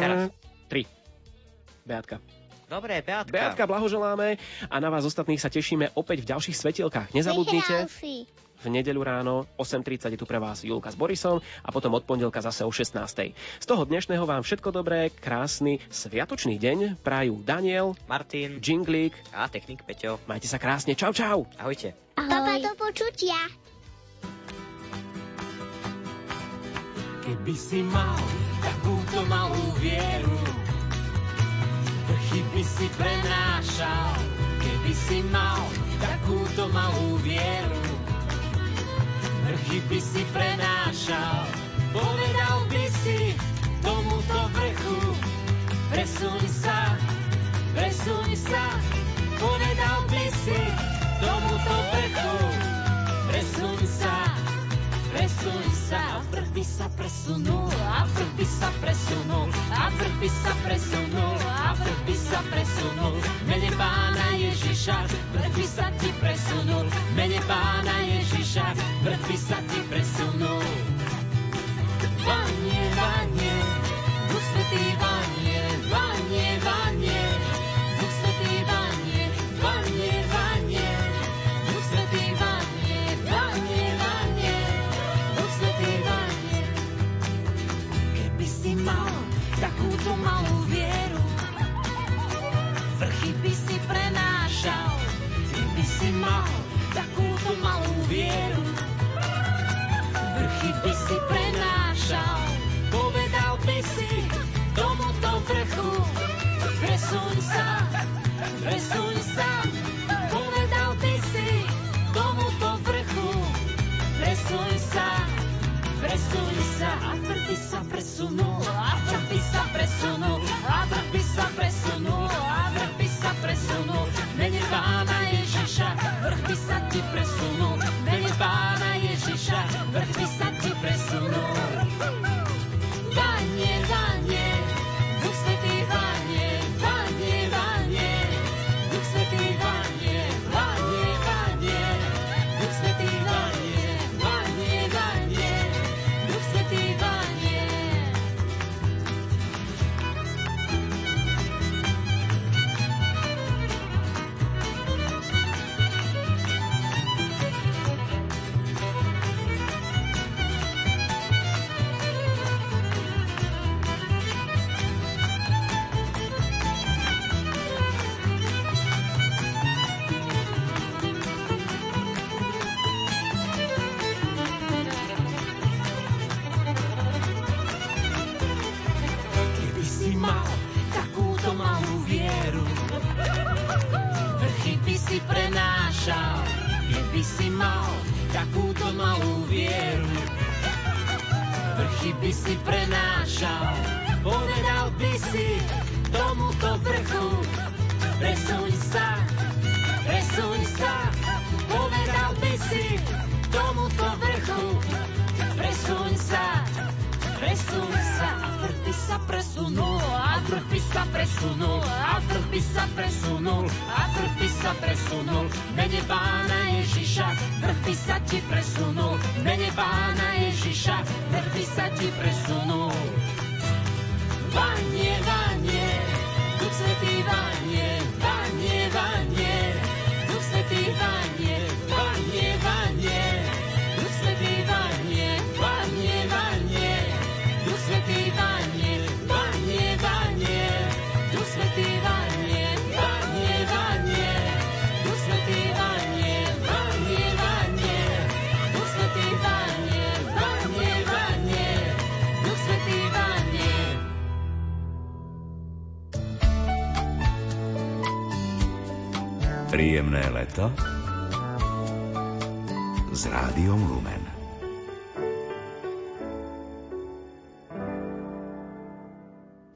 teraz? Tri. Beatka. Dobre, Beatka. Beatka, blahoželáme a na vás ostatných sa tešíme opäť v ďalších svetielkách. Nezabudnite, v nedeľu ráno 8.30 je tu pre vás Julka s Borisom a potom od pondelka zase o 16.00. Z toho dnešného vám všetko dobré, krásny sviatočný deň prajú Daniel, Martin Jinglík. a technik Peťo. Majte sa krásne, čau čau! Ahojte. Papa, do počutia. Keby si mal takúto malú vieru, vrchy si prenášal. Keby si mal takúto malú vieru, vrchy by si prenášal. Povedal by si tomuto vrchu, presuň sa, presuň sa. Povedal by si tomuto vrchu, presuň sa, presuň sa. A vrch by sa presunul, a vrch by sa presunul, a vrch by sa presunul, a vrch by sa presunul. V Mene pána Ježiša, vrch by sa ti presunul. V Mene pána Ježiša, vrch by sa ti presunul. Vanie, vanie, prenášal. Príjemné leto s rádiom Lumen.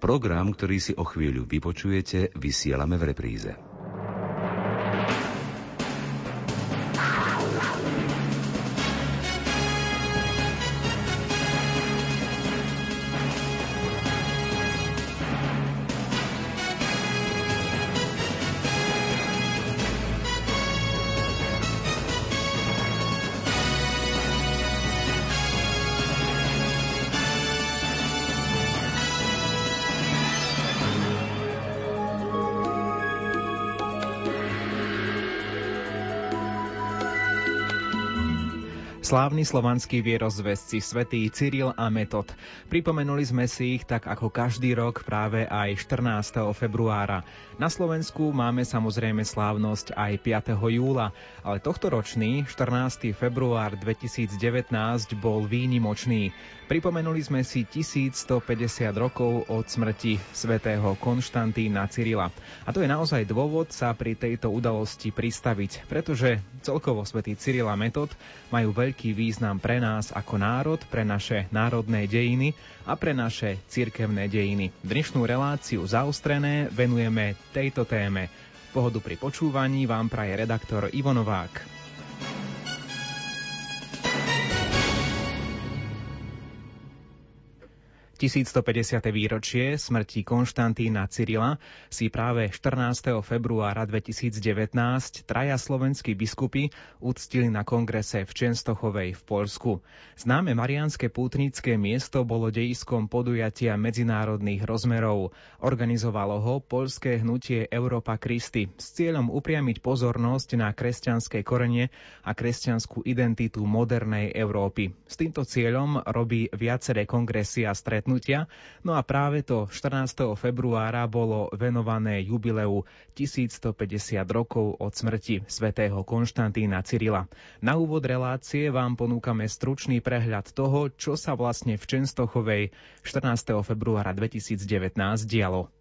Program, ktorý si o chvíľu vypočujete, vysielame v repríze. Slávni slovanskí vierozvesci svätý Cyril a Metod. Pripomenuli sme si ich tak ako každý rok práve aj 14. februára. Na Slovensku máme samozrejme slávnosť aj 5. júla, ale tohto ročný 14. február 2019 bol výnimočný. Pripomenuli sme si 1150 rokov od smrti svätého Konštantína Cyrila. A to je naozaj dôvod sa pri tejto udalosti pristaviť, pretože celkovo svätý Cyril a Metod majú veľký význam pre nás ako národ, pre naše národné dejiny a pre naše cirkevné dejiny. Dnešnú reláciu zaostrené venujeme tejto téme. Pohodu pri počúvaní vám praje redaktor Ivo Novák. 1150. výročie smrti Konštantína Cyrila si práve 14. februára 2019 traja slovenskí biskupy uctili na kongrese v Čenstochovej v Poľsku. Známe marianské pútnické miesto bolo dejiskom podujatia medzinárodných rozmerov. Organizovalo ho poľské hnutie Európa Kristy s cieľom upriamiť pozornosť na kresťanské korene a kresťanskú identitu modernej Európy. S týmto cieľom robí viaceré kongresy a stretnutia stretnutia. No a práve to 14. februára bolo venované jubileu 1150 rokov od smrti svätého Konštantína Cyrila. Na úvod relácie vám ponúkame stručný prehľad toho, čo sa vlastne v Čenstochovej 14. februára 2019 dialo.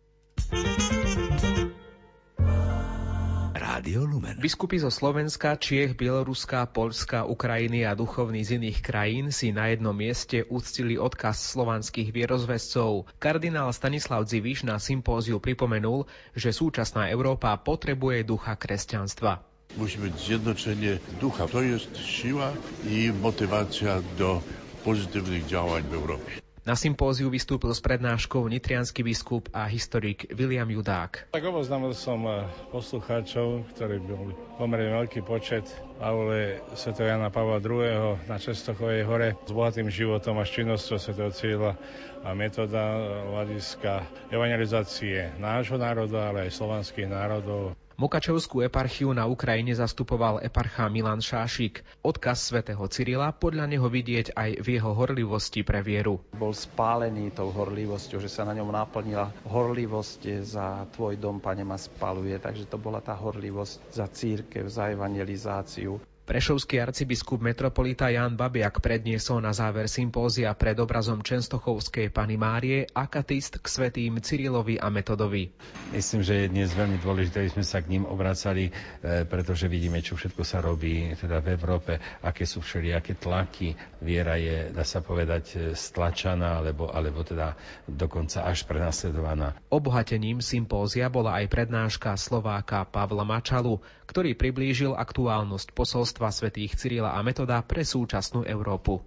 Rádio Lumen. Biskupy zo Slovenska, Čiech, Bieloruska, Polska, Ukrajiny a duchovní z iných krajín si na jednom mieste uctili odkaz slovanských vierozvescov. Kardinál Stanislav Dziviš na sympóziu pripomenul, že súčasná Európa potrebuje ducha kresťanstva. Musi być zjednoczenie ducha. To jest siła i motywacja do pozytywnych działań w Europie. Na sympóziu vystúpil s prednáškou nitrianský biskup a historik William Judák. Tak oboznámil som eh, poslucháčov, ktorí boli pomerne veľký počet aule Sv. Jana Pavla II. na Čestochovej hore s bohatým životom a činnosťou Sv. Cíla a metóda hľadiska evangelizácie nášho národa, ale aj slovanských národov Mukačevskú eparchiu na Ukrajine zastupoval eparcha Milan Šášik. Odkaz svätého Cyrila podľa neho vidieť aj v jeho horlivosti pre vieru. Bol spálený tou horlivosťou, že sa na ňom naplnila horlivosť za tvoj dom, pane, ma spaluje. Takže to bola tá horlivosť za církev, za evangelizáciu. Prešovský arcibiskup metropolita Jan Babiak predniesol na záver sympózia pred obrazom Čenstochovskej Pany Márie akatist k svetým Cyrilovi a Metodovi. Myslím, že je dnes veľmi dôležité, aby sme sa k ním obracali, e, pretože vidíme, čo všetko sa robí teda v Európe, aké sú všelijaké tlaky. Viera je, dá sa povedať, e, stlačaná, alebo, alebo teda dokonca až prenasledovaná. Obohatením sympózia bola aj prednáška Slováka Pavla Mačalu, ktorý priblížil aktuálnosť posolstva svätých Cyrila a Metoda pre súčasnú Európu.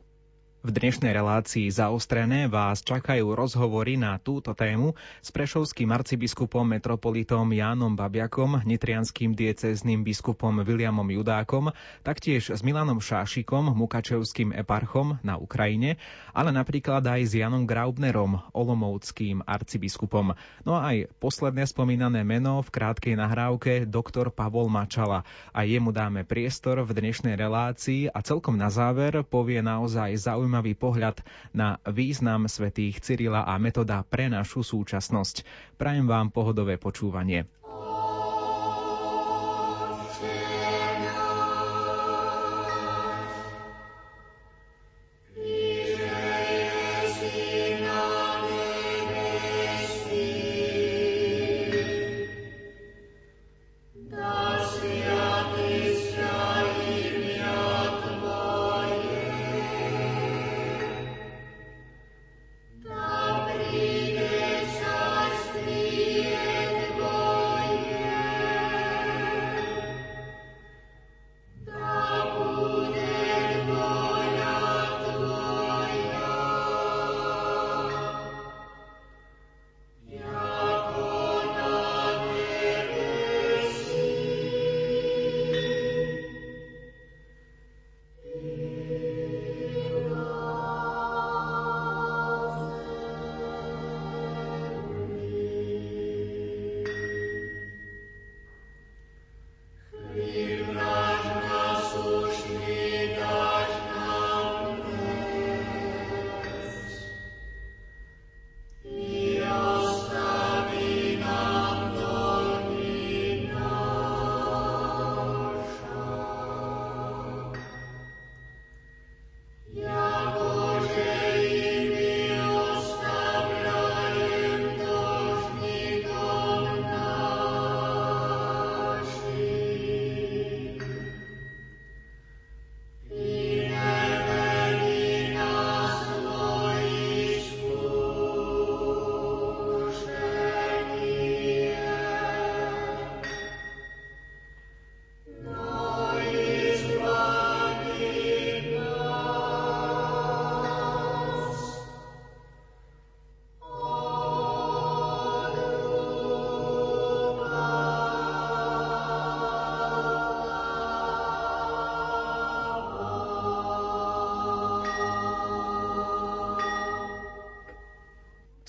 V dnešnej relácii zaostrené vás čakajú rozhovory na túto tému s prešovským arcibiskupom metropolitom Jánom Babiakom, nitrianským diecezným biskupom Williamom Judákom, taktiež s Milanom Šášikom, mukačevským eparchom na Ukrajine, ale napríklad aj s Janom Graubnerom, olomovským arcibiskupom. No a aj posledné spomínané meno v krátkej nahrávke doktor Pavol Mačala. A jemu dáme priestor v dnešnej relácii a celkom na záver povie naozaj zaujímavý pohľad na význam svätých Cyrila a metoda pre našu súčasnosť. Prajem vám pohodové počúvanie.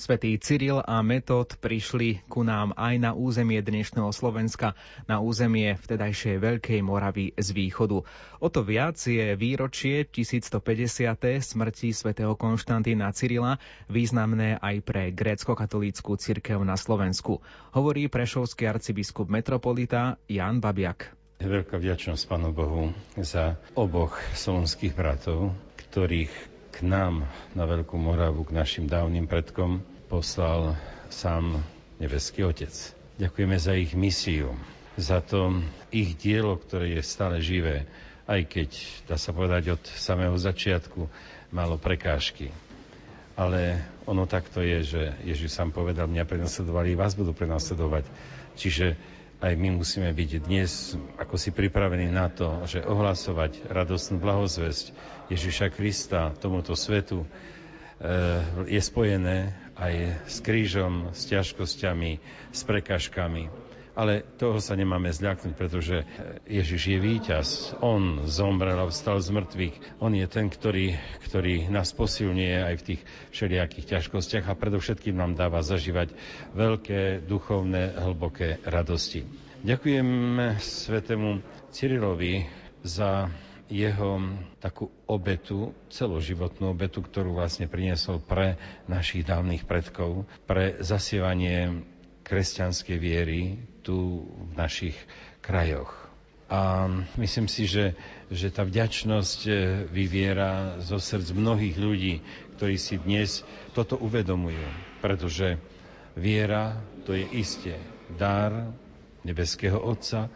Svetý Cyril a Metod prišli ku nám aj na územie dnešného Slovenska, na územie vtedajšej Veľkej Moravy z východu. O to viac je výročie 1150. smrti svätého Konštantína Cyrila významné aj pre grécko-katolícku cirkev na Slovensku. Hovorí prešovský arcibiskup metropolita Jan Babiak. Veľká vďačnosť Pánu Bohu za oboch slovenských bratov, ktorých k nám na Veľkú Moravu, k našim dávnym predkom, poslal sám nebeský Otec. Ďakujeme za ich misiu, za to ich dielo, ktoré je stále živé, aj keď, dá sa povedať, od samého začiatku malo prekážky. Ale ono takto je, že Ježiš sám povedal, mňa prenasledovali, vás budú prenasledovať. Čiže aj my musíme byť dnes ako si pripravení na to, že ohlasovať radostnú blahozvesť Ježiša Krista tomuto svetu e, je spojené aj s krížom, s ťažkosťami, s prekažkami. Ale toho sa nemáme zľaknúť, pretože Ježiš je víťaz. On zomrel a vstal z mŕtvych. On je ten, ktorý, ktorý nás posilňuje aj v tých všelijakých ťažkostiach a predovšetkým nám dáva zažívať veľké duchovné, hlboké radosti. Ďakujem svetému Cyrilovi za jeho takú obetu, celoživotnú obetu, ktorú vlastne priniesol pre našich dávnych predkov, pre zasievanie kresťanskej viery tu v našich krajoch. A myslím si, že, že tá vďačnosť e, vyviera zo srdc mnohých ľudí, ktorí si dnes toto uvedomujú. Pretože viera to je isté dar nebeského Otca,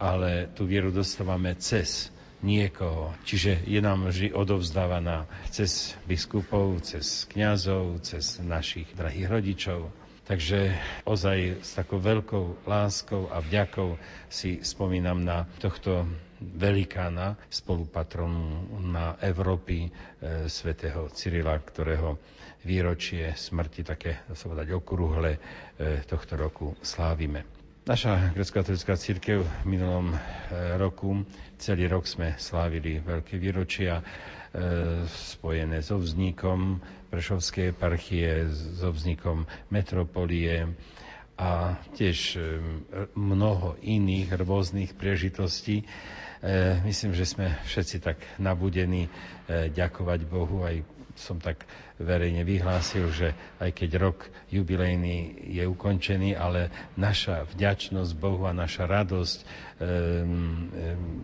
ale tú vieru dostávame cez niekoho. Čiže je nám vždy odovzdávaná cez biskupov, cez kňazov, cez našich drahých rodičov. Takže ozaj s takou veľkou láskou a vďakou si spomínam na tohto velikána, spolupatronu na Európy, e, svätého Cyrila, ktorého výročie smrti, také, sa povedať, okrúhle, e, tohto roku slávime. Naša grecko-katolická církev v minulom e, roku, celý rok sme slávili veľké výročia, E, spojené so vznikom Prešovskej eparchie, so vznikom metropolie a tiež e, mnoho iných rôznych priežitostí. E, myslím, že sme všetci tak nabudení ďakovať Bohu aj som tak verejne vyhlásil, že aj keď rok jubilejný je ukončený, ale naša vďačnosť Bohu a naša radosť um, um,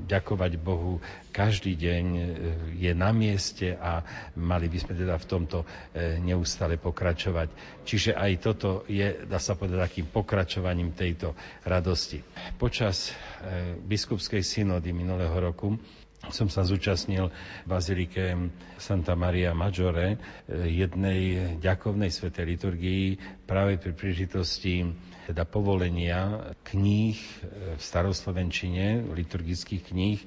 ďakovať Bohu každý deň e, je na mieste a mali by sme teda v tomto e, neustále pokračovať. Čiže aj toto je, dá sa povedať, takým pokračovaním tejto radosti. Počas e, biskupskej synody minulého roku som sa zúčastnil v bazilike Santa Maria Maggiore jednej ďakovnej svetej liturgii práve pri príležitosti teda povolenia kníh v staroslovenčine, liturgických kníh,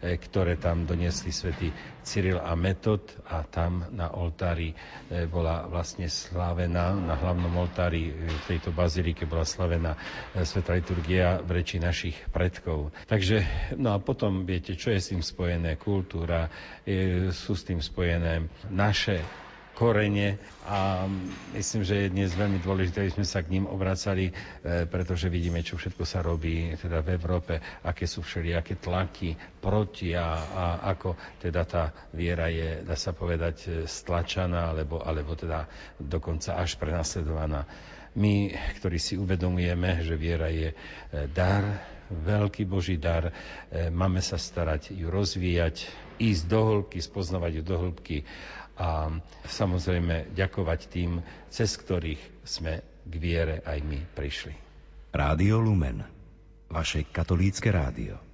ktoré tam doniesli svätý Cyril a Metod a tam na oltári e, bola vlastne slavená, na hlavnom oltári v tejto bazilike bola slavená e, sveta liturgia v reči našich predkov. Takže, no a potom viete, čo je s tým spojené? Kultúra, sú s tým spojené naše korene a myslím, že je dnes veľmi dôležité, aby sme sa k ním obracali, e, pretože vidíme, čo všetko sa robí teda v Európe, aké sú všelijaké tlaky proti a, a ako teda tá viera je, dá sa povedať, e, stlačaná alebo, alebo teda dokonca až prenasledovaná. My, ktorí si uvedomujeme, že viera je e, dar, veľký Boží dar, máme sa starať ju rozvíjať, ísť do hĺbky, spoznávať ju do hĺbky a samozrejme ďakovať tým, cez ktorých sme k viere aj my prišli. Rádio Lumen, vaše katolícke rádio.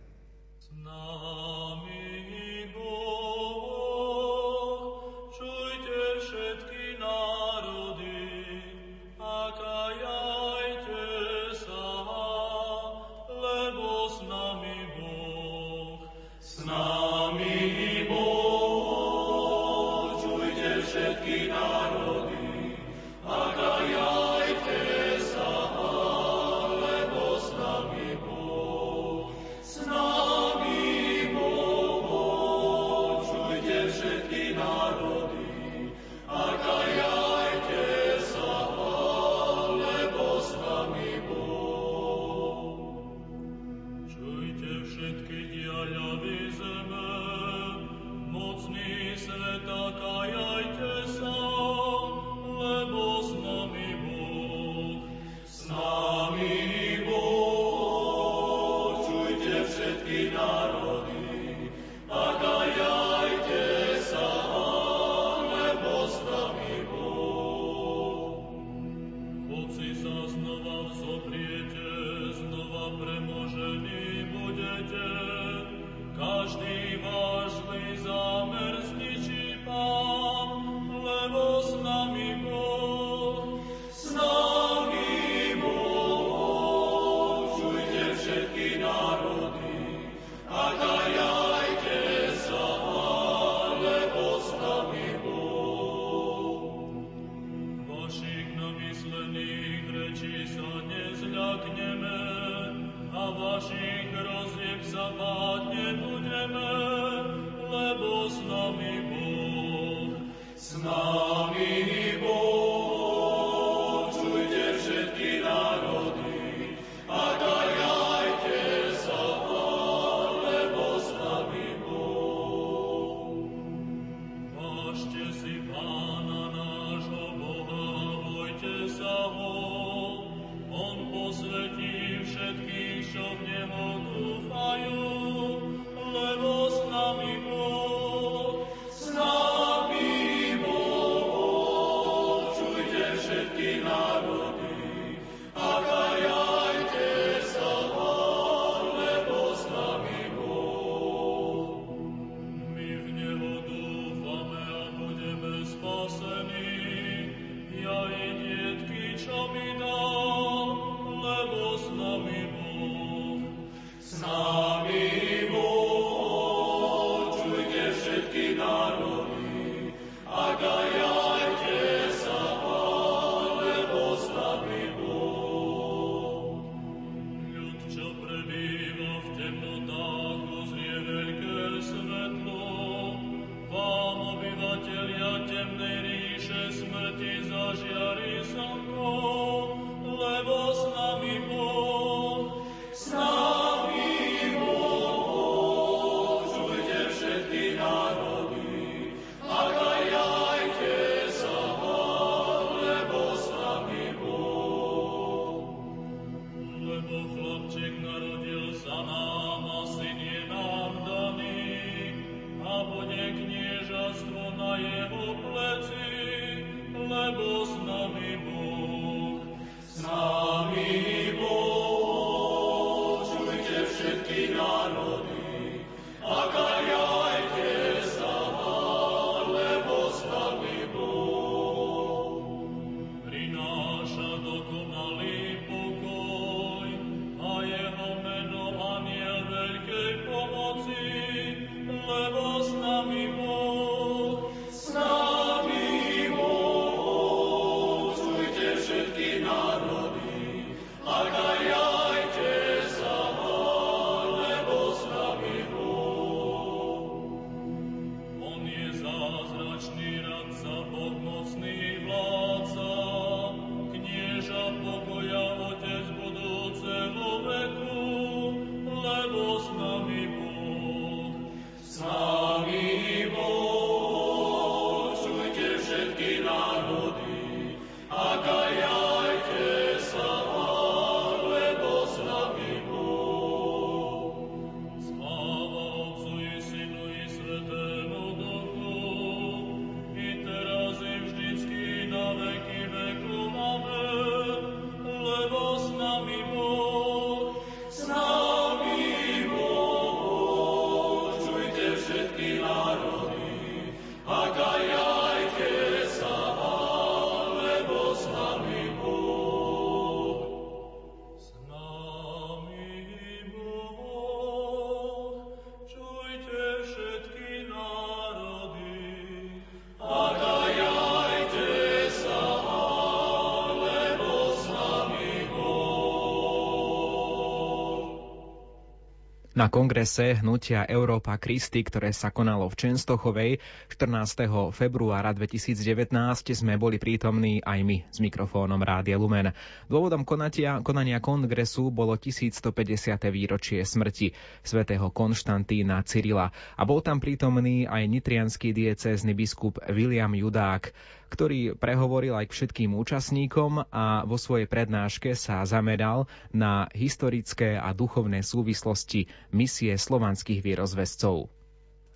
Na kongrese hnutia Európa Kristy, ktoré sa konalo v Čenstochovej 14. februára 2019, sme boli prítomní aj my s mikrofónom Rádia Lumen. Dôvodom konatia, konania kongresu bolo 1150. výročie smrti svätého Konštantína Cyrila a bol tam prítomný aj nitrianský diecézny biskup William Judák ktorý prehovoril aj k všetkým účastníkom a vo svojej prednáške sa zameral na historické a duchovné súvislosti misie slovanských vierozvescov.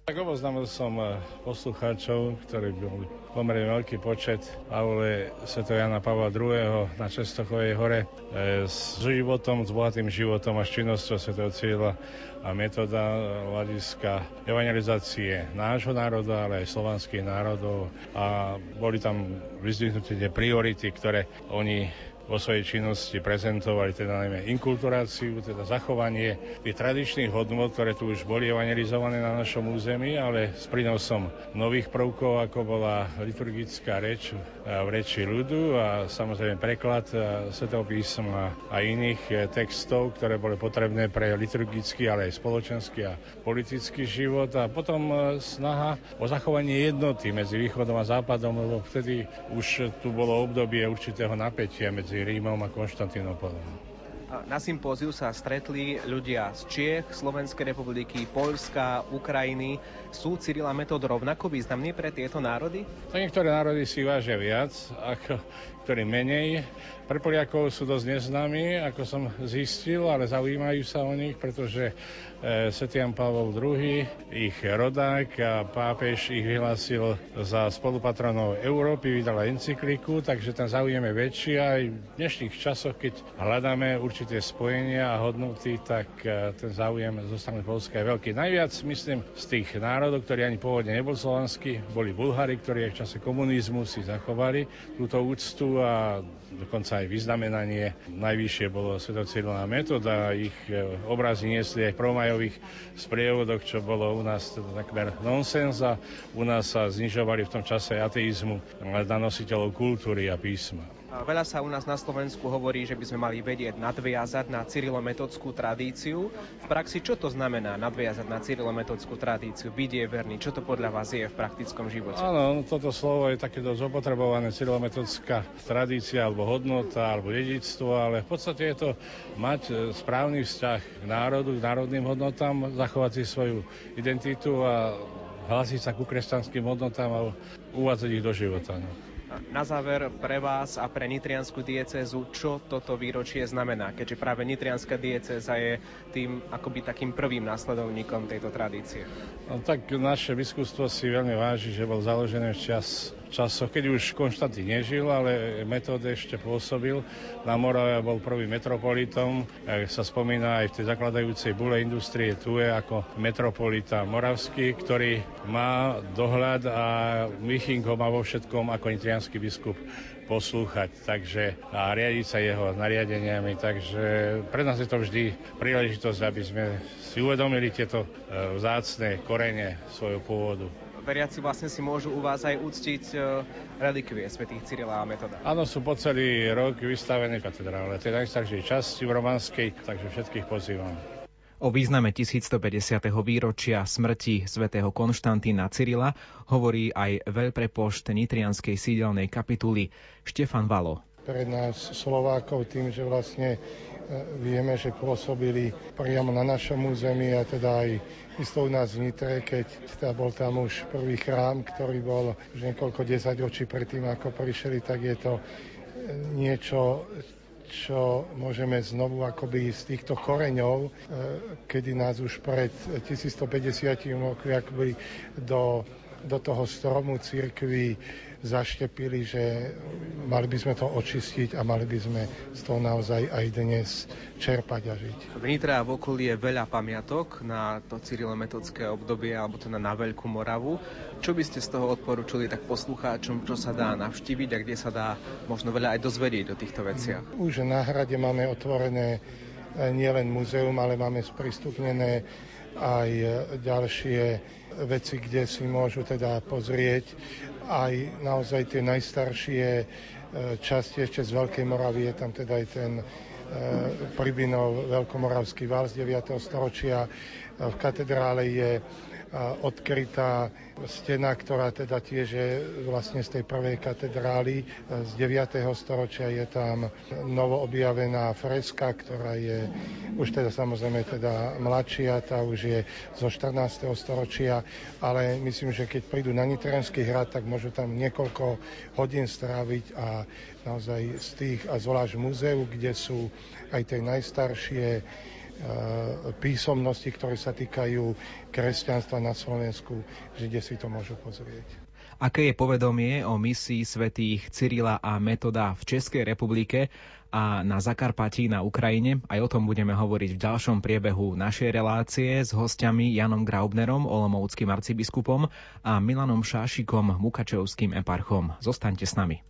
Tak oboznámil som eh, poslucháčov, ktorí boli pomerne veľký počet aule Sv. Jana Pavla II. na Čestochovej hore eh, s životom, s bohatým životom a s činnosťou Sv. Cíla a metóda hľadiska evangelizácie nášho národa, ale aj slovanských národov a boli tam vyzdvihnuté tie priority, ktoré oni vo svojej činnosti prezentovali teda najmä inkulturáciu, teda zachovanie tých tradičných hodnot, ktoré tu už boli evangelizované na našom území, ale s prínosom nových prvkov, ako bola liturgická reč v reči ľudu a samozrejme preklad svetého písma a iných e, textov, ktoré boli potrebné pre liturgický, ale aj spoločenský a politický život. A potom snaha o zachovanie jednoty medzi východom a západom, lebo vtedy už tu bolo obdobie určitého napätia medzi medzi Rímom a Konštantinopolom. Na sympóziu sa stretli ľudia z Čiech, Slovenskej republiky, Poľska, Ukrajiny. Sú Cyrila metód rovnako významní pre tieto národy? To niektoré národy si vážia viac, ako ktorí menej. Pre Poliakov sú dosť neznámi, ako som zistil, ale zaujímajú sa o nich, pretože e, Setian Pavol II, ich rodák a pápež ich vyhlásil za spolupatronov Európy, vydala encykliku, takže ten záujem je väčší aj v dnešných časoch, keď hľadáme určité spojenia a hodnoty, tak e, ten záujem zo strany Polska je veľký. Najviac, myslím, z tých národov, ktorí ani pôvodne nebol slovanskí, boli Bulhári, ktorí aj v čase komunizmu si zachovali túto úctu a dokonca aj vyznamenanie. Najvyššie bolo svetocílna metóda, ich e, obrazy niesli aj v promajových sprievodoch, čo bolo u nás teda takmer nonsens a u nás sa znižovali v tom čase ateizmu na nositeľov kultúry a písma. Veľa sa u nás na Slovensku hovorí, že by sme mali vedieť nadviazať na cyrilometodskú tradíciu. V praxi čo to znamená nadviazať na cyrilometodskú tradíciu? Byť je verný. Čo to podľa vás je v praktickom živote? Áno, toto slovo je také dosť opotrebované, cyrilometodská tradícia alebo hodnota alebo dedictvo, ale v podstate je to mať e, správny vzťah k národu, k národným hodnotám, zachovať si svoju identitu a hlásiť sa ku kresťanským hodnotám a uvádzať ich do života. No. Na záver pre vás a pre Nitrianskú diecézu, čo toto výročie znamená, keďže práve Nitrianská diecéza je tým akoby takým prvým následovníkom tejto tradície? No, tak naše biskupstvo si veľmi váži, že bol založené v čas časoch, keď už Konštantín nežil, ale metód ešte pôsobil. Na Morave bol prvým metropolitom, ak sa spomína aj v tej zakladajúcej bule industrie tu je ako metropolita moravský, ktorý má dohľad a Michin ho má vo všetkom ako nitrianský biskup poslúchať takže, a riadiť sa jeho nariadeniami. Takže pre nás je to vždy príležitosť, aby sme si uvedomili tieto e, vzácne korene svojho pôvodu veriaci vlastne si môžu u vás aj uctiť e, relikvie svätých Cyrila a Metoda. Áno, sú po celý rok vystavené v katedrále. To je najstaršej časti v Romanskej, takže všetkých pozývam. O význame 1150. výročia smrti svätého Konštantína Cyrila hovorí aj veľprepošt Nitrianskej sídelnej kapituly Štefan Valo. Pre nás Slovákov tým, že vlastne vieme, že pôsobili priamo na našom území a teda aj isto u nás v Nitre, keď teda bol tam už prvý chrám, ktorý bol už niekoľko desaťročí predtým, ako prišli, tak je to niečo, čo môžeme znovu akoby z týchto koreňov, kedy nás už pred 1150 rokmi akoby do, do toho stromu církvy zaštepili, že mali by sme to očistiť a mali by sme z toho naozaj aj dnes čerpať a žiť. V Nitre a v okolí je veľa pamiatok na to cyrilometodské obdobie alebo teda na Veľkú Moravu. Čo by ste z toho odporúčili tak poslucháčom, čo sa dá navštíviť a kde sa dá možno veľa aj dozvedieť o týchto veciach? Už na hrade máme otvorené eh, nielen muzeum, ale máme sprístupnené aj ďalšie veci, kde si môžu teda pozrieť aj naozaj tie najstaršie e, časti ešte z Veľkej Moravy. Je tam teda aj ten e, Pribinov veľkomoravský val z 9. storočia. V katedrále je odkrytá stena, ktorá teda tiež je vlastne z tej prvej katedrály z 9. storočia. Je tam novo objavená freska, ktorá je už teda samozrejme teda mladšia, tá už je zo 14. storočia, ale myslím, že keď prídu na Nitranský hrad, tak môžu tam niekoľko hodín stráviť a naozaj z tých, a zvlášť múzeu, kde sú aj tie najstaršie písomnosti, ktoré sa týkajú kresťanstva na Slovensku, kde si to môžu pozrieť. Aké je povedomie o misii svätých Cyrila a Metoda v Českej republike a na Zakarpatí na Ukrajine. Aj o tom budeme hovoriť v ďalšom priebehu našej relácie s hostiami Janom Graubnerom, Olomouckým arcibiskupom a Milanom Šášikom, Mukačevským eparchom. Zostaňte s nami.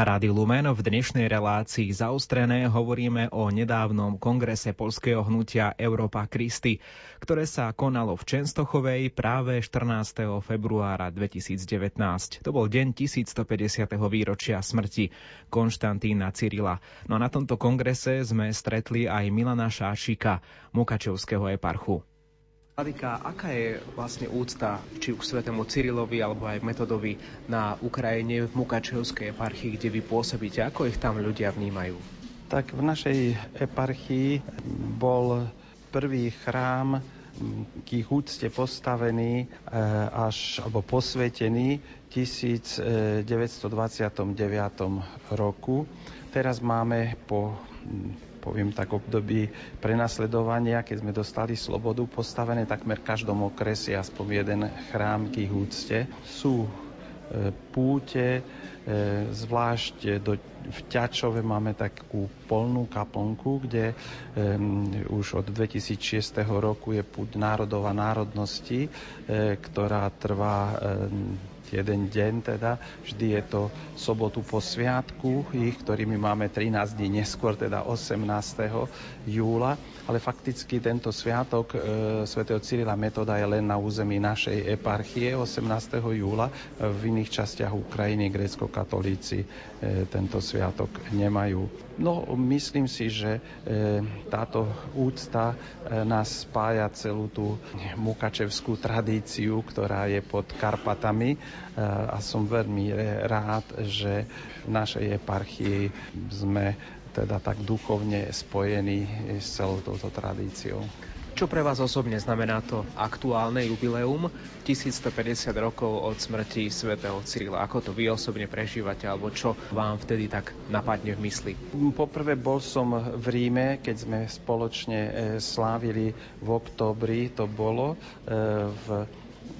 Na Rádiu Lumen v dnešnej relácii zaustrené hovoríme o nedávnom kongrese polského hnutia Európa Kristy, ktoré sa konalo v Čenstochovej práve 14. februára 2019. To bol deň 1150. výročia smrti Konštantína Cyrila. No a na tomto kongrese sme stretli aj Milana Šášika, Mukačevského eparchu. Vladika, aká je vlastne úcta či už svetému Cyrilovi alebo aj Metodovi na Ukrajine v Mukačevskej eparchii, kde vy pôsobíte? Ako ich tam ľudia vnímajú? Tak v našej eparchii bol prvý chrám k ich úcte postavený eh, až, alebo posvetený 1929 roku. Teraz máme po poviem tak, období prenasledovania, keď sme dostali slobodu, postavené takmer v každom okrese aspoň jeden chrám k ich úcte. Sú e, púte, e, zvlášť do, v Ťačove máme takú polnú kaplnku, kde um, už od 2006 roku je púť národov a národnosti, e, ktorá trvá um, jeden deň teda. Vždy je to sobotu po sviatku ich, ktorými máme 13 dní neskôr, teda 18. júla. Ale fakticky tento sviatok e, svätého Cyrila Metoda je len na území našej eparchie 18. júla. V iných častiach Ukrajiny grécko-katolíci e, tento sviatok nemajú. No, myslím si, že e, táto úcta e, nás spája celú tú mukačevskú tradíciu, ktorá je pod Karpatami a som veľmi rád, že v našej eparchii sme teda tak duchovne spojení s celou touto tradíciou. Čo pre vás osobne znamená to aktuálne jubileum 1150 rokov od smrti svätého Cyrila? Ako to vy osobne prežívate, alebo čo vám vtedy tak napadne v mysli? Poprvé bol som v Ríme, keď sme spoločne e, slávili v oktobri, to bolo e, v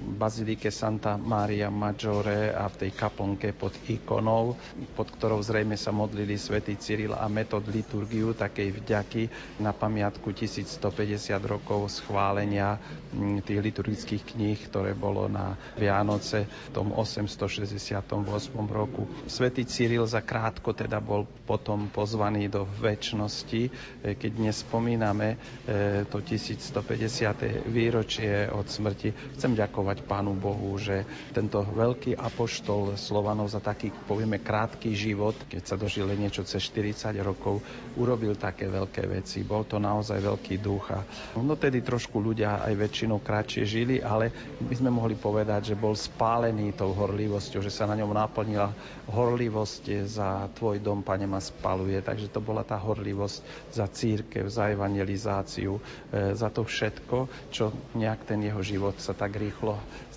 bazilike Santa Maria Maggiore a v tej kaplnke pod ikonou, pod ktorou zrejme sa modlili svätý Cyril a metod liturgiu takej vďaky na pamiatku 1150 rokov schválenia mm, tých liturgických kníh, ktoré bolo na Vianoce v tom 868 roku. Svetý Cyril za krátko teda bol potom pozvaný do väčšnosti, e, keď dnes spomíname e, to 1150. výročie od smrti. Chcem ďakovať ďakovať Pánu Bohu, že tento veľký apoštol Slovanov za taký, povieme, krátky život, keď sa dožil niečo cez 40 rokov, urobil také veľké veci. Bol to naozaj veľký duch a no tedy trošku ľudia aj väčšinou kratšie žili, ale by sme mohli povedať, že bol spálený tou horlivosťou, že sa na ňom naplnila horlivosť za tvoj dom, pane, ma spaluje. Takže to bola tá horlivosť za církev, za evangelizáciu, e, za to všetko, čo nejak ten jeho život sa tak rýchlo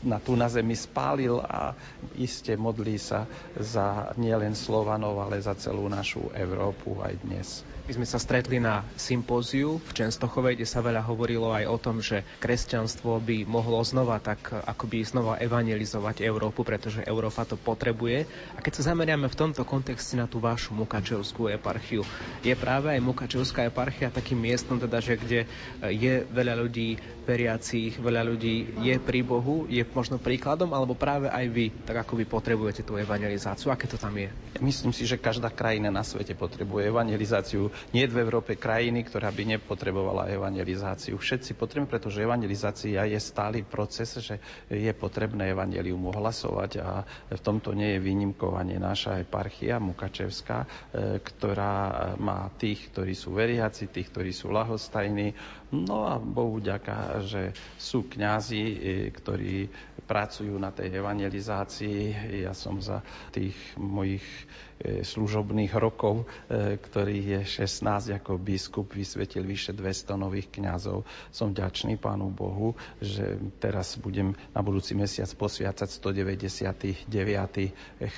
na tu na zemi spálil a iste modlí sa za nielen Slovanov, ale za celú našu Európu aj dnes. My sme sa stretli na sympóziu v Čenstochovej, kde sa veľa hovorilo aj o tom, že kresťanstvo by mohlo znova tak akoby znova evangelizovať Európu, pretože Európa to potrebuje. A keď sa zameriame v tomto kontexte na tú vašu Mukačevskú eparchiu, je práve aj Mukačevská eparchia takým miestom, teda, že kde je veľa ľudí veriacich, veľa ľudí je pri Bohu, je možno príkladom, alebo práve aj vy, tak ako vy potrebujete tú evangelizáciu, aké to tam je? Myslím si, že každá krajina na svete potrebuje evangelizáciu nie v Európe krajiny, ktorá by nepotrebovala evangelizáciu. Všetci potrebujú, pretože evangelizácia je stály proces, že je potrebné evangelium ohlasovať a v tomto nie je výnimkou ani naša eparchia Mukačevská, e, ktorá má tých, ktorí sú veriaci, tých, ktorí sú lahostajní. No a Bohu ďaká, že sú kňazi, e, ktorí pracujú na tej evangelizácii. Ja som za tých mojich služobných rokov, e, ktorých je 16 ako biskup, vysvetil vyše 200 nových kňazov. Som vďačný Pánu Bohu, že teraz budem na budúci mesiac posviacať 199.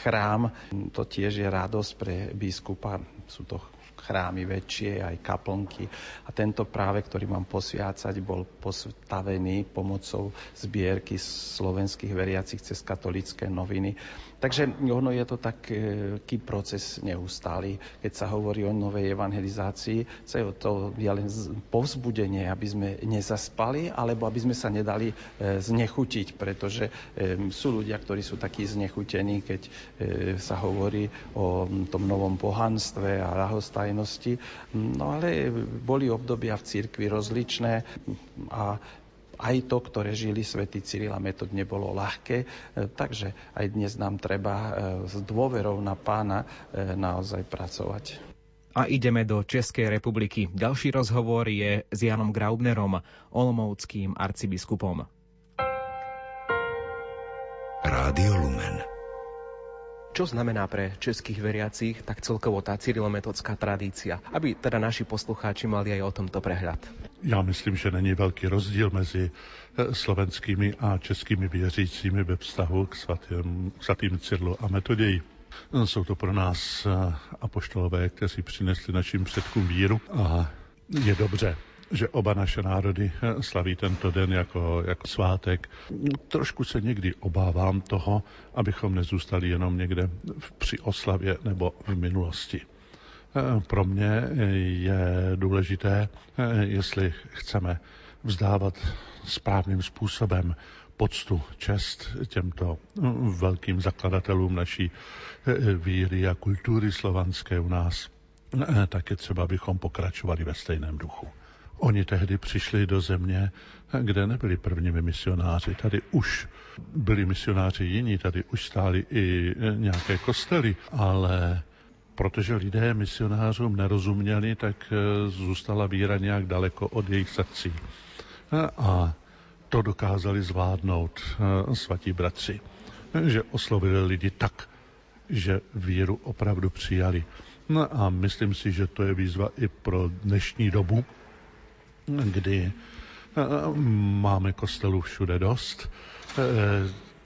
chrám. To tiež je radosť pre biskupa. Sú to chrámy väčšie, aj kaplnky. A tento práve, ktorý mám posviacať, bol postavený pomocou zbierky slovenských veriacich cez katolické noviny. Takže ono je to taký proces neustály. Keď sa hovorí o novej evangelizácii, je to je len povzbudenie, aby sme nezaspali, alebo aby sme sa nedali e, znechutiť, pretože e, sú ľudia, ktorí sú takí znechutení, keď e, sa hovorí o tom novom pohanstve a rahostajnosti. No ale boli obdobia v cirkvi rozličné a aj to, ktoré žili svätý Cyril a Metod, nebolo ľahké, e, takže aj dnes nám treba e, s dôverou na pána e, naozaj pracovať. A ideme do Českej republiky. Ďalší rozhovor je s Janom Graubnerom, olomouckým arcibiskupom. Rádio Lumen. Čo znamená pre českých veriacich tak celkovo tá cyrilometodská tradícia? Aby teda naši poslucháči mali aj o tomto prehľad. Já myslím, že není velký rozdíl mezi eh, slovenskými a českými věřícími ve vztahu k svatým, svatým Cyrilu a Metoději. Jsou to pro nás eh, apoštolové, kteří přinesli našim předkům víru a je dobře, že oba naše národy eh, slaví tento den jako, jako svátek. Trošku se někdy obávám toho, abychom nezůstali jenom někde při oslavě nebo v minulosti. Eh, pro mě je důležité, eh, jestli chceme vzdávat správným způsobem poctu, čest těmto velkým zakladatelům naší víry a kultury slovanské u nás, tak je třeba, abychom pokračovali ve stejném duchu. Oni tehdy přišli do země, kde nebyli prvními misionáři. Tady už byli misionáři jiní, tady už stály i nějaké kostely, ale protože lidé misionářům nerozuměli, tak eh, zůstala víra nějak daleko od jejich srdcí. A to dokázali zvládnout eh, svatí bratři, že oslovili lidi tak, že víru opravdu přijali. No a myslím si, že to je výzva i pro dnešní dobu, kdy eh, máme kostelů všude dost, eh,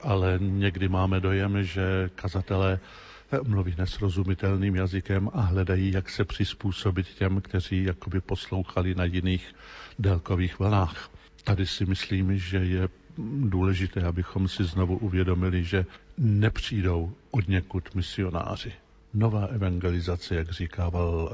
ale někdy máme dojem, že kazatelé eh, mluví nesrozumitelným jazykem a hledají, jak se přizpůsobit těm, kteří jakoby poslouchali na jiných délkových vlnách. Tady si myslím, že je důležité, abychom si znovu uvědomili, že nepřijdou od někud misionáři. Nová evangelizace, jak říkával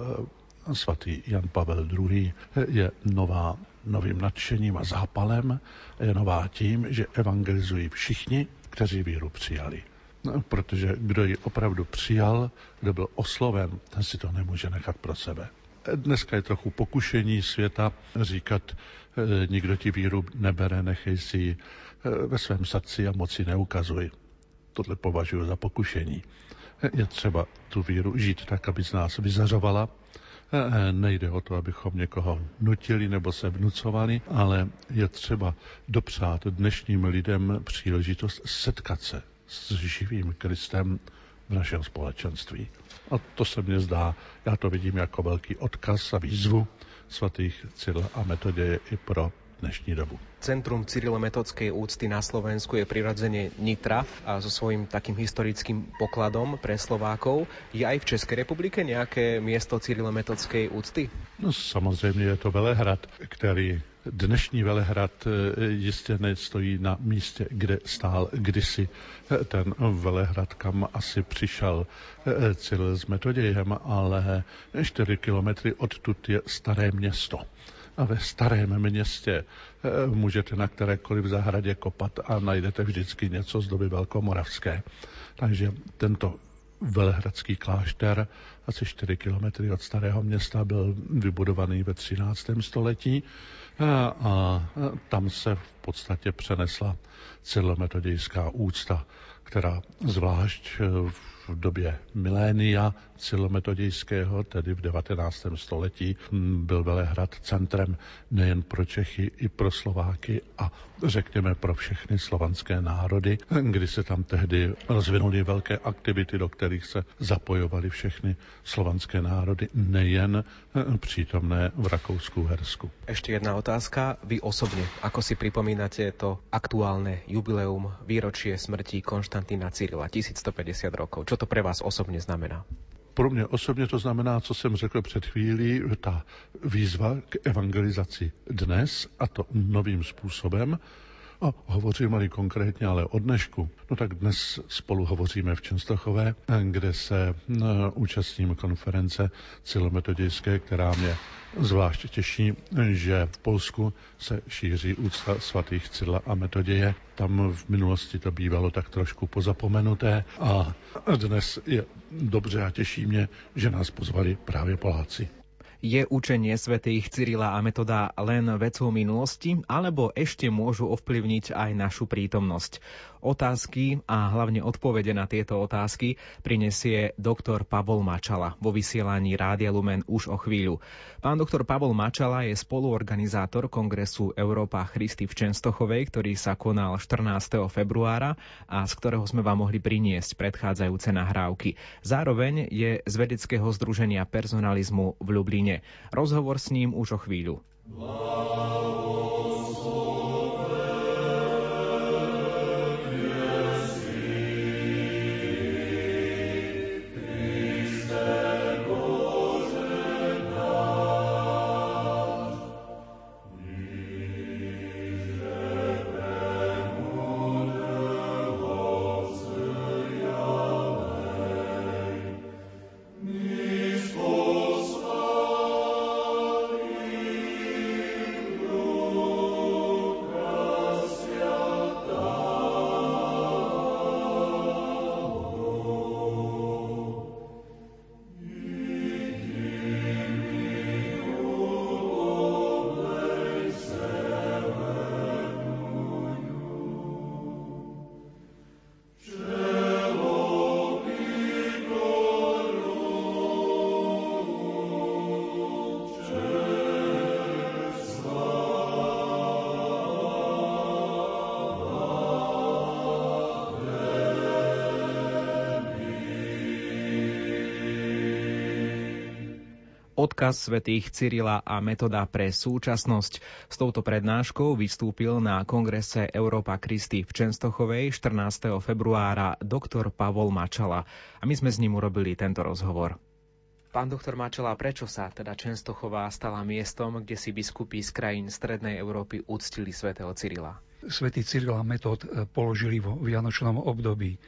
svatý Jan Pavel II., je nová novým nadšením a zápalem, je nová tím, že evangelizují všichni, kteří víru přijali. No, protože kdo ji opravdu přijal, kdo byl osloven, ten si to nemůže nechat pro sebe. Dneska je trochu pokušení světa říkat, eh, nikdo ti víru nebere, nechej si ji eh, ve svém srdci a moci neukazuj. Tohle považuji za pokušení. Je třeba tu víru žít tak, aby z nás vyzařovala. Eh, nejde o to, abychom někoho nutili nebo se vnucovali, ale je třeba dopřát dnešním lidem příležitost setkat se s živým Kristem v našem společenství. A to se mně zdá, já to vidím jako velký odkaz a výzvu svatých Cyrila a Metoděje i pro dnešní dobu. Centrum Cyrilometodskej úcty na Slovensku je prirodzene Nitra a so svojím takým historickým pokladom pre Slovákov. Je aj v Českej republike nejaké miesto Cyrilometodskej úcty? No samozřejmě je to Velehrad, který dnešní Velehrad eh, jistě nestojí na místě, kde stál kdysi ten Velehrad, kam asi přišel eh, Cyril s Metodějem, ale 4 kilometry odtud je staré město. A ve starém městě můžete na kterékoliv zahradě kopat a najdete vždycky něco z doby velkomoravské. Takže tento Velehradský klášter, asi 4 kilometry od starého města, byl vybudovaný ve 13. století a, a tam se v podstatě přenesla celometodějská úcta, která zvlášť v době milénia celometodějského, tedy v 19. století, byl Velehrad centrem nejen pro Čechy, i pro Slováky a řekněme pro všechny slovanské národy, kdy se tam tehdy rozvinuly velké aktivity, do kterých se zapojovaly všechny slovanské národy, nejen přítomné v Rakousku-Hersku. Ešte jedna otázka. Vy osobne, ako si pripomínate to aktuálne jubileum, výročie smrti Konštantína Cyrila, 1150 rokov? Čo to pre vás osobně znamená? Pro mě osobně to znamená, co jsem řekl před chvílí, ta výzva k evangelizaci dnes, a to novým způsobem, a hovoříme-li konkrétně ale o dnešku, no tak dnes spolu hovoříme v Čenstochové, kde se no, účastním konference celometodické, která mě zvlášť těší, že v Polsku se šíří úcta svatých Cyrila a Metoděje. Tam v minulosti to bývalo tak trošku pozapomenuté a dnes je dobře a těší mě, že nás pozvali právě Poláci. Je učenie svätých Cyrila a Metoda len vecou minulosti, alebo ešte môžu ovplyvniť aj našu prítomnosť? Otázky a hlavne odpovede na tieto otázky prinesie doktor Pavol Mačala vo vysielaní Rádia Lumen už o chvíľu. Pán doktor Pavol Mačala je spoluorganizátor kongresu Európa Christy v Čenstochovej, ktorý sa konal 14. februára a z ktorého sme vám mohli priniesť predchádzajúce nahrávky. Zároveň je z vedeckého združenia personalizmu v Lublíne Londýne. Rozhovor s ním už o chvíľu. Odkaz svätých Cyrila a metoda pre súčasnosť. S touto prednáškou vystúpil na kongrese Európa Kristy v Čenstochovej 14. februára doktor Pavol Mačala a my sme s ním urobili tento rozhovor. Pán doktor Mačela, prečo sa teda Čenstochová stala miestom, kde si biskupy z krajín Strednej Európy uctili svätého Cyrila? svätý Cyril a Metod položili vo Vianočnom období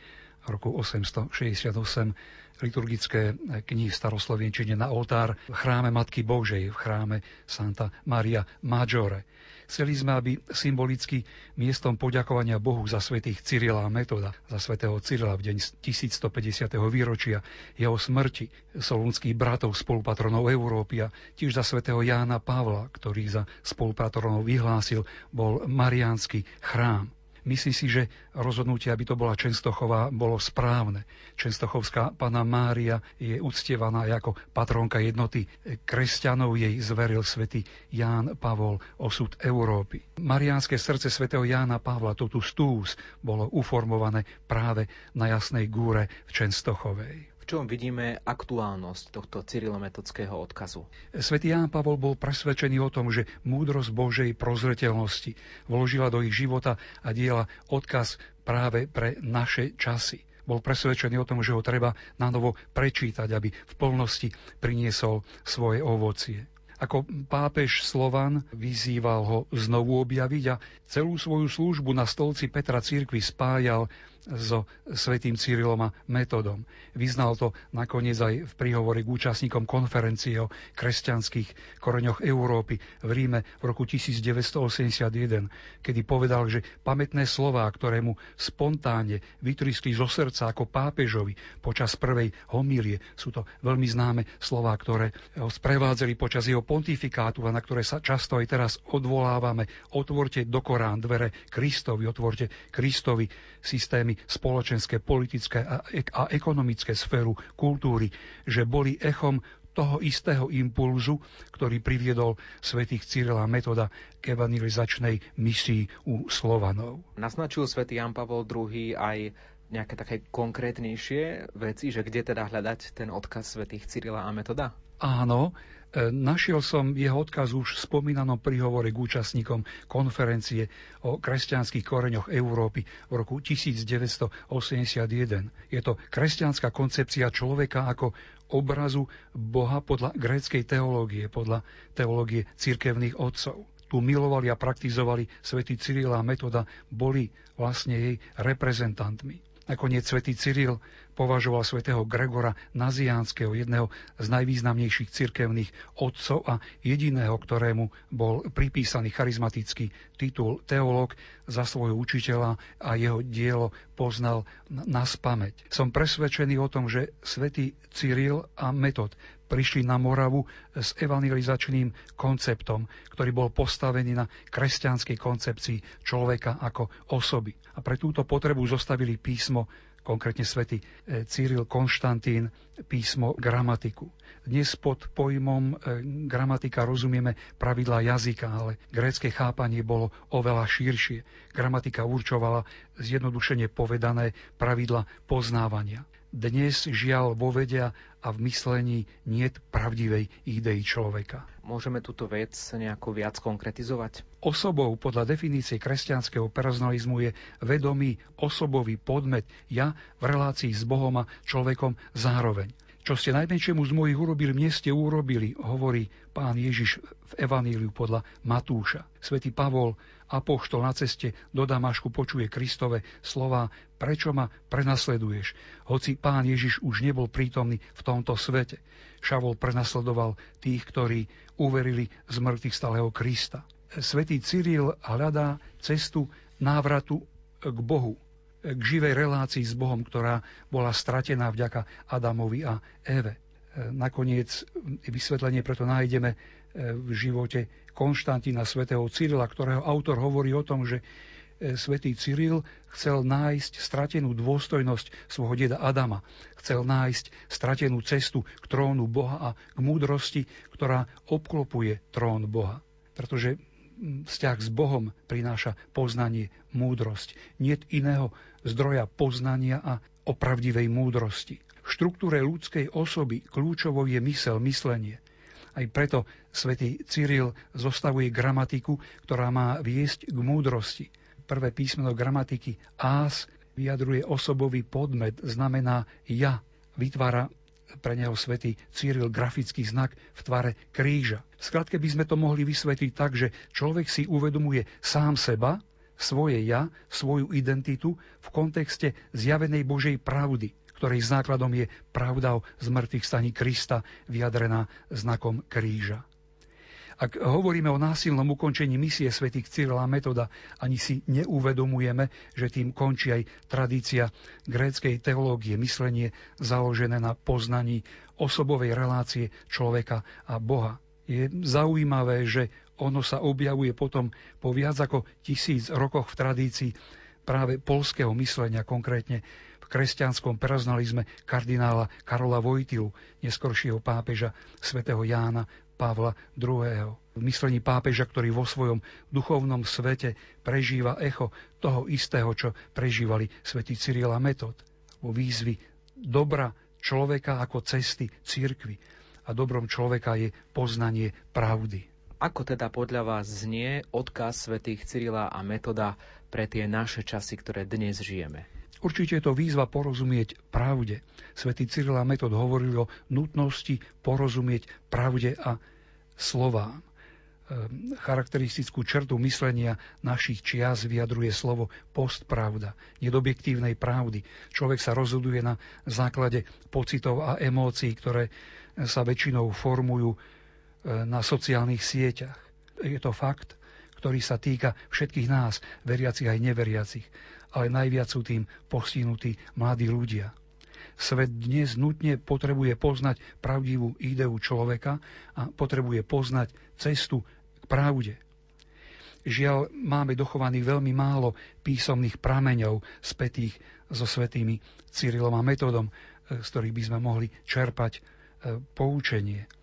roku 868 liturgické knihy staroslovenčine na oltár v chráme Matky Božej, v chráme Santa Maria Maggiore. Chceli sme, aby symbolicky miestom poďakovania Bohu za svätých Cyrila a Metoda, za svätého Cyrila v deň 1150. výročia jeho smrti, solúnskych bratov spolupatronov Európy a tiež za svätého Jána Pavla, ktorý za spolupatronov vyhlásil, bol Mariánsky chrám. Myslí si, že rozhodnutie, aby to bola Čenstochová, bolo správne. Čenstochovská pána Mária je uctievaná ako patronka jednoty kresťanov, jej zveril svätý Ján Pavol osud Európy. Mariánske srdce svätého Jána Pavla, totus stús, bolo uformované práve na Jasnej gúre v Čenstochovej čom vidíme aktuálnosť tohto cyrilometodského odkazu? Svetý Ján Pavol bol presvedčený o tom, že múdrosť Božej prozreteľnosti vložila do ich života a diela odkaz práve pre naše časy bol presvedčený o tom, že ho treba na novo prečítať, aby v plnosti priniesol svoje ovocie. Ako pápež Slovan vyzýval ho znovu objaviť a celú svoju službu na stolci Petra Církvy spájal so svetým Cyrilom a metodom. Vyznal to nakoniec aj v príhovore k účastníkom konferencie o kresťanských koreňoch Európy v Ríme v roku 1981, kedy povedal, že pamätné slová, ktoré mu spontánne vytriskli zo srdca ako pápežovi počas prvej homílie, sú to veľmi známe slová, ktoré ho sprevádzali počas jeho pontifikátu a na ktoré sa často aj teraz odvolávame. Otvorte do Korán dvere Kristovi, otvorte Kristovi systémy spoločenské, politické a, a ekonomické sféru kultúry, že boli echom toho istého impulzu, ktorý priviedol svätých Cyrila Metoda k evangelizačnej misii u Slovanov. Naznačil svätý Jan Pavol II aj nejaké také konkrétnejšie veci, že kde teda hľadať ten odkaz svätých Cyrila a Metoda? Áno, našiel som jeho odkaz už v spomínanom príhovore k účastníkom konferencie o kresťanských koreňoch Európy v roku 1981. Je to kresťanská koncepcia človeka ako obrazu Boha podľa gréckej teológie, podľa teológie cirkevných otcov tu milovali a praktizovali svätý Cyril a Metoda, boli vlastne jej reprezentantmi. Nakoniec svätý Cyril považoval svätého Gregora Naziánskeho, jedného z najvýznamnejších cirkevných otcov a jediného, ktorému bol pripísaný charizmatický titul teológ za svojho učiteľa a jeho dielo poznal na spameť. Som presvedčený o tom, že svätý Cyril a Metod prišli na Moravu s evangelizačným konceptom, ktorý bol postavený na kresťanskej koncepcii človeka ako osoby. A pre túto potrebu zostavili písmo konkrétne svätý e, Cyril Konštantín, písmo gramatiku. Dnes pod pojmom e, gramatika rozumieme pravidlá jazyka, ale grécke chápanie bolo oveľa širšie. Gramatika určovala zjednodušene povedané pravidla poznávania. Dnes žiaľ vo vedia a v myslení nie pravdivej idei človeka. Môžeme túto vec nejako viac konkretizovať? Osobou podľa definície kresťanského personalizmu je vedomý osobový podmet ja v relácii s Bohom a človekom zároveň. Čo ste najmenšiemu z mojich urobili, mne ste urobili, hovorí pán Ježiš v Evaníliu podľa Matúša. Svetý Pavol, apoštol na ceste do Damašku, počuje Kristove slova, prečo ma prenasleduješ, hoci pán Ježiš už nebol prítomný v tomto svete. Šavol prenasledoval tých, ktorí uverili z mŕtvych stáleho Krista. Svetý Cyril hľadá cestu návratu k Bohu, k živej relácii s Bohom, ktorá bola stratená vďaka Adamovi a Eve. Nakoniec vysvetlenie preto nájdeme v živote Konštantína svätého Cyrila, ktorého autor hovorí o tom, že e, svätý Cyril chcel nájsť stratenú dôstojnosť svojho deda Adama. Chcel nájsť stratenú cestu k trónu Boha a k múdrosti, ktorá obklopuje trón Boha. Pretože vzťah s Bohom prináša poznanie, múdrosť. Nie iného zdroja poznania a opravdivej múdrosti. V štruktúre ľudskej osoby kľúčovou je mysel, myslenie. Aj preto svätý Cyril zostavuje gramatiku, ktorá má viesť k múdrosti. Prvé písmeno gramatiky ás vyjadruje osobový podmet, znamená ja. Vytvára pre neho svätý Cyril grafický znak v tvare kríža. Skratke by sme to mohli vysvetliť tak, že človek si uvedomuje sám seba, svoje ja, svoju identitu v kontexte zjavenej Božej pravdy, ktorej základom je pravda o zmrtvých staní Krista vyjadrená znakom kríža. Ak hovoríme o násilnom ukončení misie svätých Cyrila Metoda, ani si neuvedomujeme, že tým končí aj tradícia gréckej teológie, myslenie založené na poznaní osobovej relácie človeka a Boha. Je zaujímavé, že ono sa objavuje potom po viac ako tisíc rokoch v tradícii práve polského myslenia, konkrétne v kresťanskom personalizme kardinála Karola Vojtilu, neskoršieho pápeža svätého Jána Pavla II. V myslení pápeža, ktorý vo svojom duchovnom svete prežíva echo toho istého, čo prežívali svätí Cyril Metod. Vo výzvy dobra človeka ako cesty církvy. A dobrom človeka je poznanie pravdy. Ako teda podľa vás znie odkaz svätých Cyrila a Metoda pre tie naše časy, ktoré dnes žijeme? Určite je to výzva porozumieť pravde. Svetý Cyril a Metod hovoril o nutnosti porozumieť pravde a slovám. Ehm, charakteristickú črtu myslenia našich čias vyjadruje slovo postpravda, nedobjektívnej pravdy. Človek sa rozhoduje na základe pocitov a emócií, ktoré sa väčšinou formujú e, na sociálnych sieťach. Je to fakt, ktorý sa týka všetkých nás, veriacich aj neveriacich ale najviac sú tým postihnutí mladí ľudia. Svet dnes nutne potrebuje poznať pravdivú ideu človeka a potrebuje poznať cestu k pravde. Žiaľ, máme dochovaných veľmi málo písomných prameňov spätých so svetými Cyrilom a metodom, z ktorých by sme mohli čerpať e, poučenie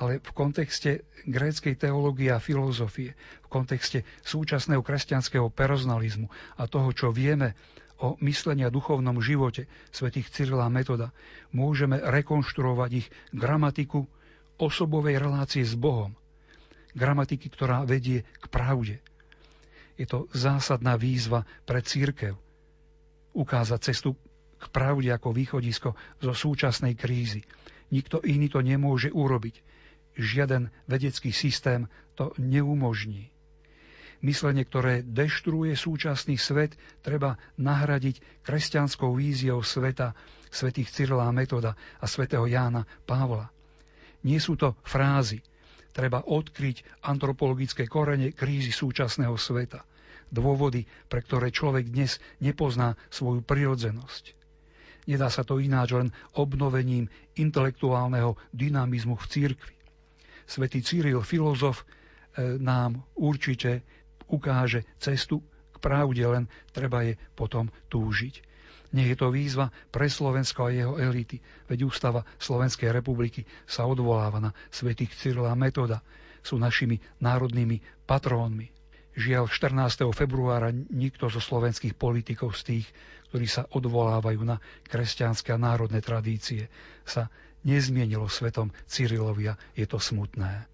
ale v kontexte gréckej teológie a filozofie, v kontexte súčasného kresťanského personalizmu a toho, čo vieme o myslení a duchovnom živote svätých Cyrila Metoda, môžeme rekonštruovať ich gramatiku osobovej relácie s Bohom. Gramatiky, ktorá vedie k pravde. Je to zásadná výzva pre církev. Ukázať cestu k pravde ako východisko zo súčasnej krízy. Nikto iný to nemôže urobiť žiaden vedecký systém to neumožní. Myslenie, ktoré deštruuje súčasný svet, treba nahradiť kresťanskou víziou sveta svetých Cyrila a Metoda a svätého Jána Pavla. Nie sú to frázy. Treba odkryť antropologické korene krízy súčasného sveta. Dôvody, pre ktoré človek dnes nepozná svoju prirodzenosť. Nedá sa to ináč len obnovením intelektuálneho dynamizmu v církvi. Svetý Cyril, filozof, e, nám určite ukáže cestu k pravde, len treba je potom túžiť. Nech je to výzva pre Slovensko a jeho elity, veď ústava Slovenskej republiky sa odvoláva na svetých Cyrila Metoda, sú našimi národnými patrónmi. Žiaľ, 14. februára nikto zo slovenských politikov z tých, ktorí sa odvolávajú na kresťanské a národné tradície, sa nezmienilo svetom Cyrilovia, je to smutné.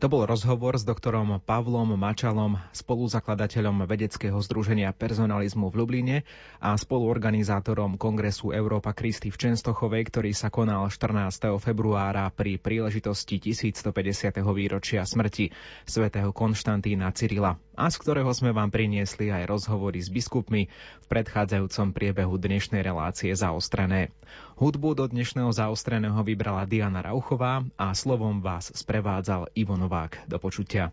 To bol rozhovor s doktorom Pavlom Mačalom, spoluzakladateľom vedeckého združenia personalizmu v Lubline a spoluorganizátorom Kongresu Európa Kristy v Čenstochovej, ktorý sa konal 14. februára pri príležitosti 1150. výročia smrti svätého Konštantína Cyrila a z ktorého sme vám priniesli aj rozhovory s biskupmi v predchádzajúcom priebehu dnešnej relácie zaostrené. Hudbu do dnešného zaostreného vybrala Diana Rauchová a slovom vás sprevádzal Ivo Novák. Do počutia.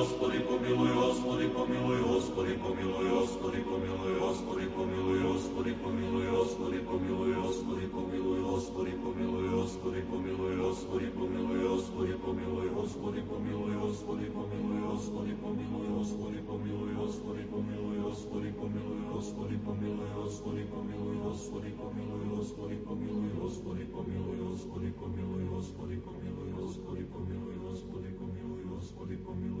Господи помилуй, Господи помилуй, Господи помилуй, Господи помилуй, Господи помилуй, Господи помилуй, Господи помилуй, Господи помилуй, Господи помилуй, Господи помилуй, Господи помилуй, Господи помилуй, Господи помилуй, Господи помилуj, Господи pomiloj, Gospodi pomiloj, Gospodi pomiloj, Gospodi pomiloj, Gospodi pomiloj, Gospodi pomiloj, Gospodi pomiloj, Gospodi pomiloj, Gospodi pomiloj, Gospodi pomiloj, Gospodi pomiloj, Gospodi pomiloj, Gospodi pomiloj, Gospodi pomiloj,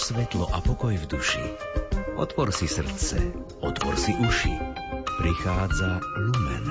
Svetlo a pokoj v duši. Otvor si srdce, otvor si uši. Prichádza Lumen.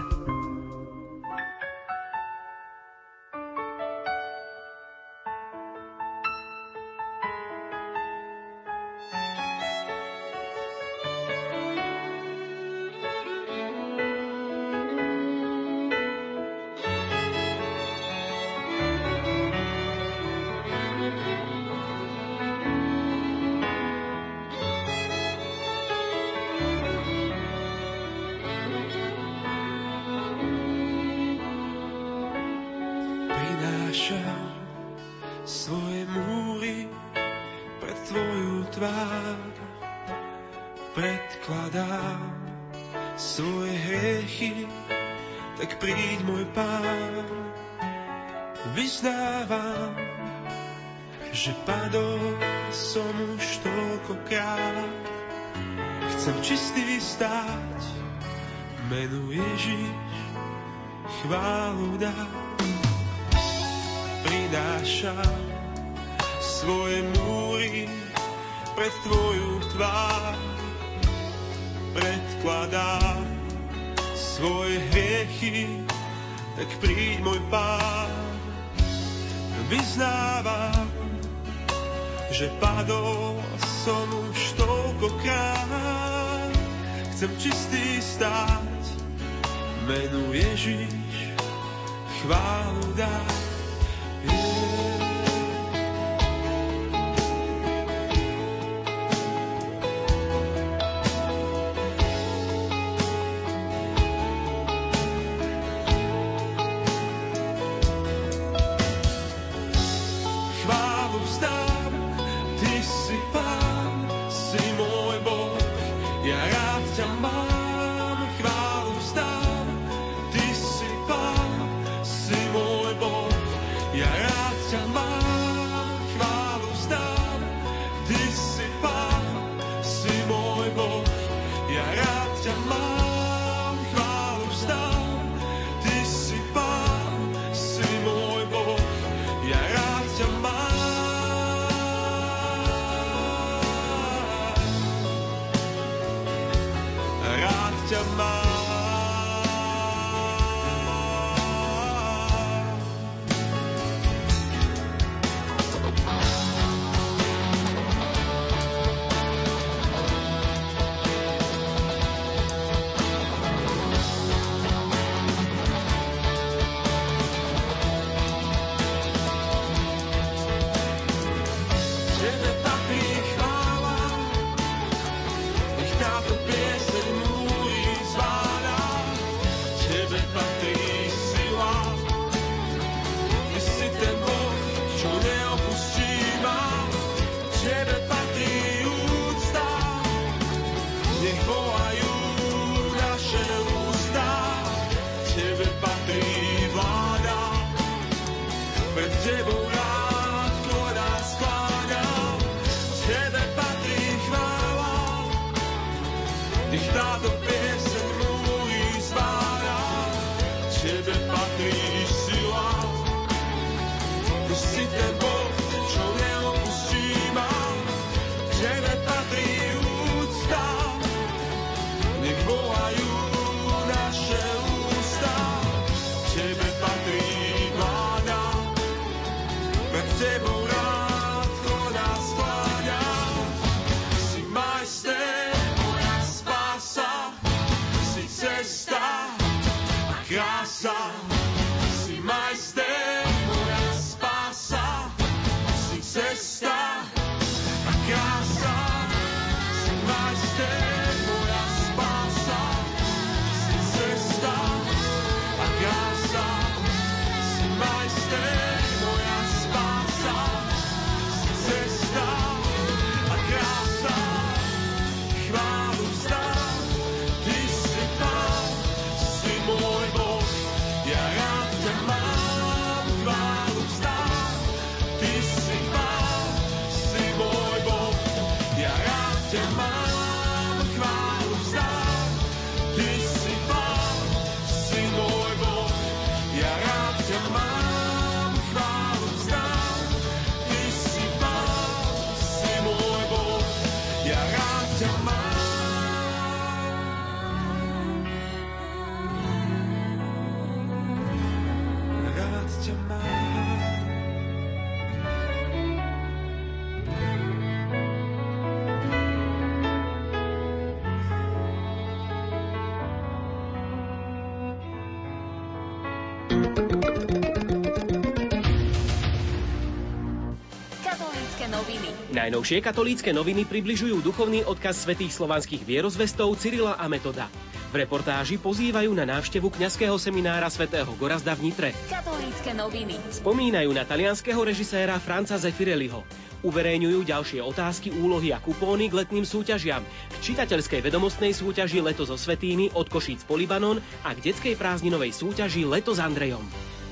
Katolícke noviny. Najnovšie katolícke noviny približujú duchovný odkaz svätých slovanských vierozvestov Cyrila a Metoda. V reportáži pozývajú na návštevu kňazského seminára svätého Gorazda v Nitre. Katolícke noviny. Spomínajú na talianského režiséra Franca Zeffirelliho. Uverejňujú ďalšie otázky, úlohy a kupóny k letným súťažiam, k čitateľskej vedomostnej súťaži Leto zo Svetými od Košíc po Libanon a k detskej prázdninovej súťaži Leto s Andrejom.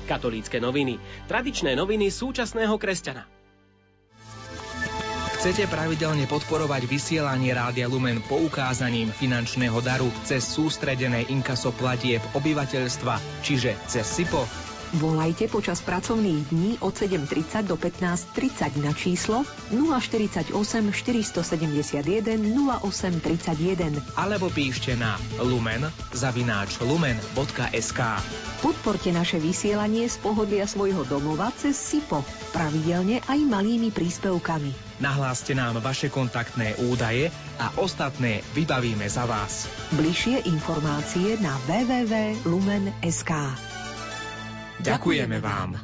Katolícke noviny. Tradičné noviny súčasného kresťana. Chcete pravidelne podporovať vysielanie Rádia Lumen poukázaním finančného daru cez sústredené inkaso platieb obyvateľstva, čiže cez SIPO? Volajte počas pracovných dní od 7.30 do 15.30 na číslo 048 471 0831. Alebo píšte na lumen zavináč lumen.sk. Podporte naše vysielanie z pohodlia svojho domova cez SIPO, pravidelne aj malými príspevkami. Nahláste nám vaše kontaktné údaje a ostatné vybavíme za vás. Bližšie informácie na www.lumen.sk. Ďakujeme vám.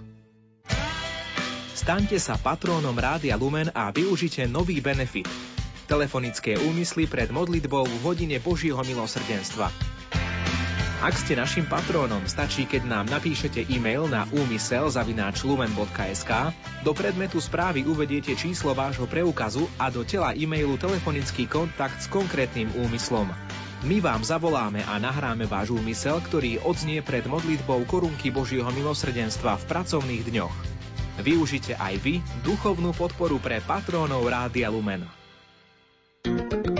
Staňte sa patrónom Rádia Lumen a využite nový benefit. Telefonické úmysly pred modlitbou v hodine Božieho milosrdenstva. Ak ste našim patrónom, stačí, keď nám napíšete e-mail na úmysel.lumen.sk, do predmetu správy uvediete číslo vášho preukazu a do tela e-mailu telefonický kontakt s konkrétnym úmyslom. My vám zavoláme a nahráme váš úmysel, ktorý odznie pred modlitbou korunky Božieho milosrdenstva v pracovných dňoch. Využite aj vy duchovnú podporu pre patrónov Rádia Lumen. thank you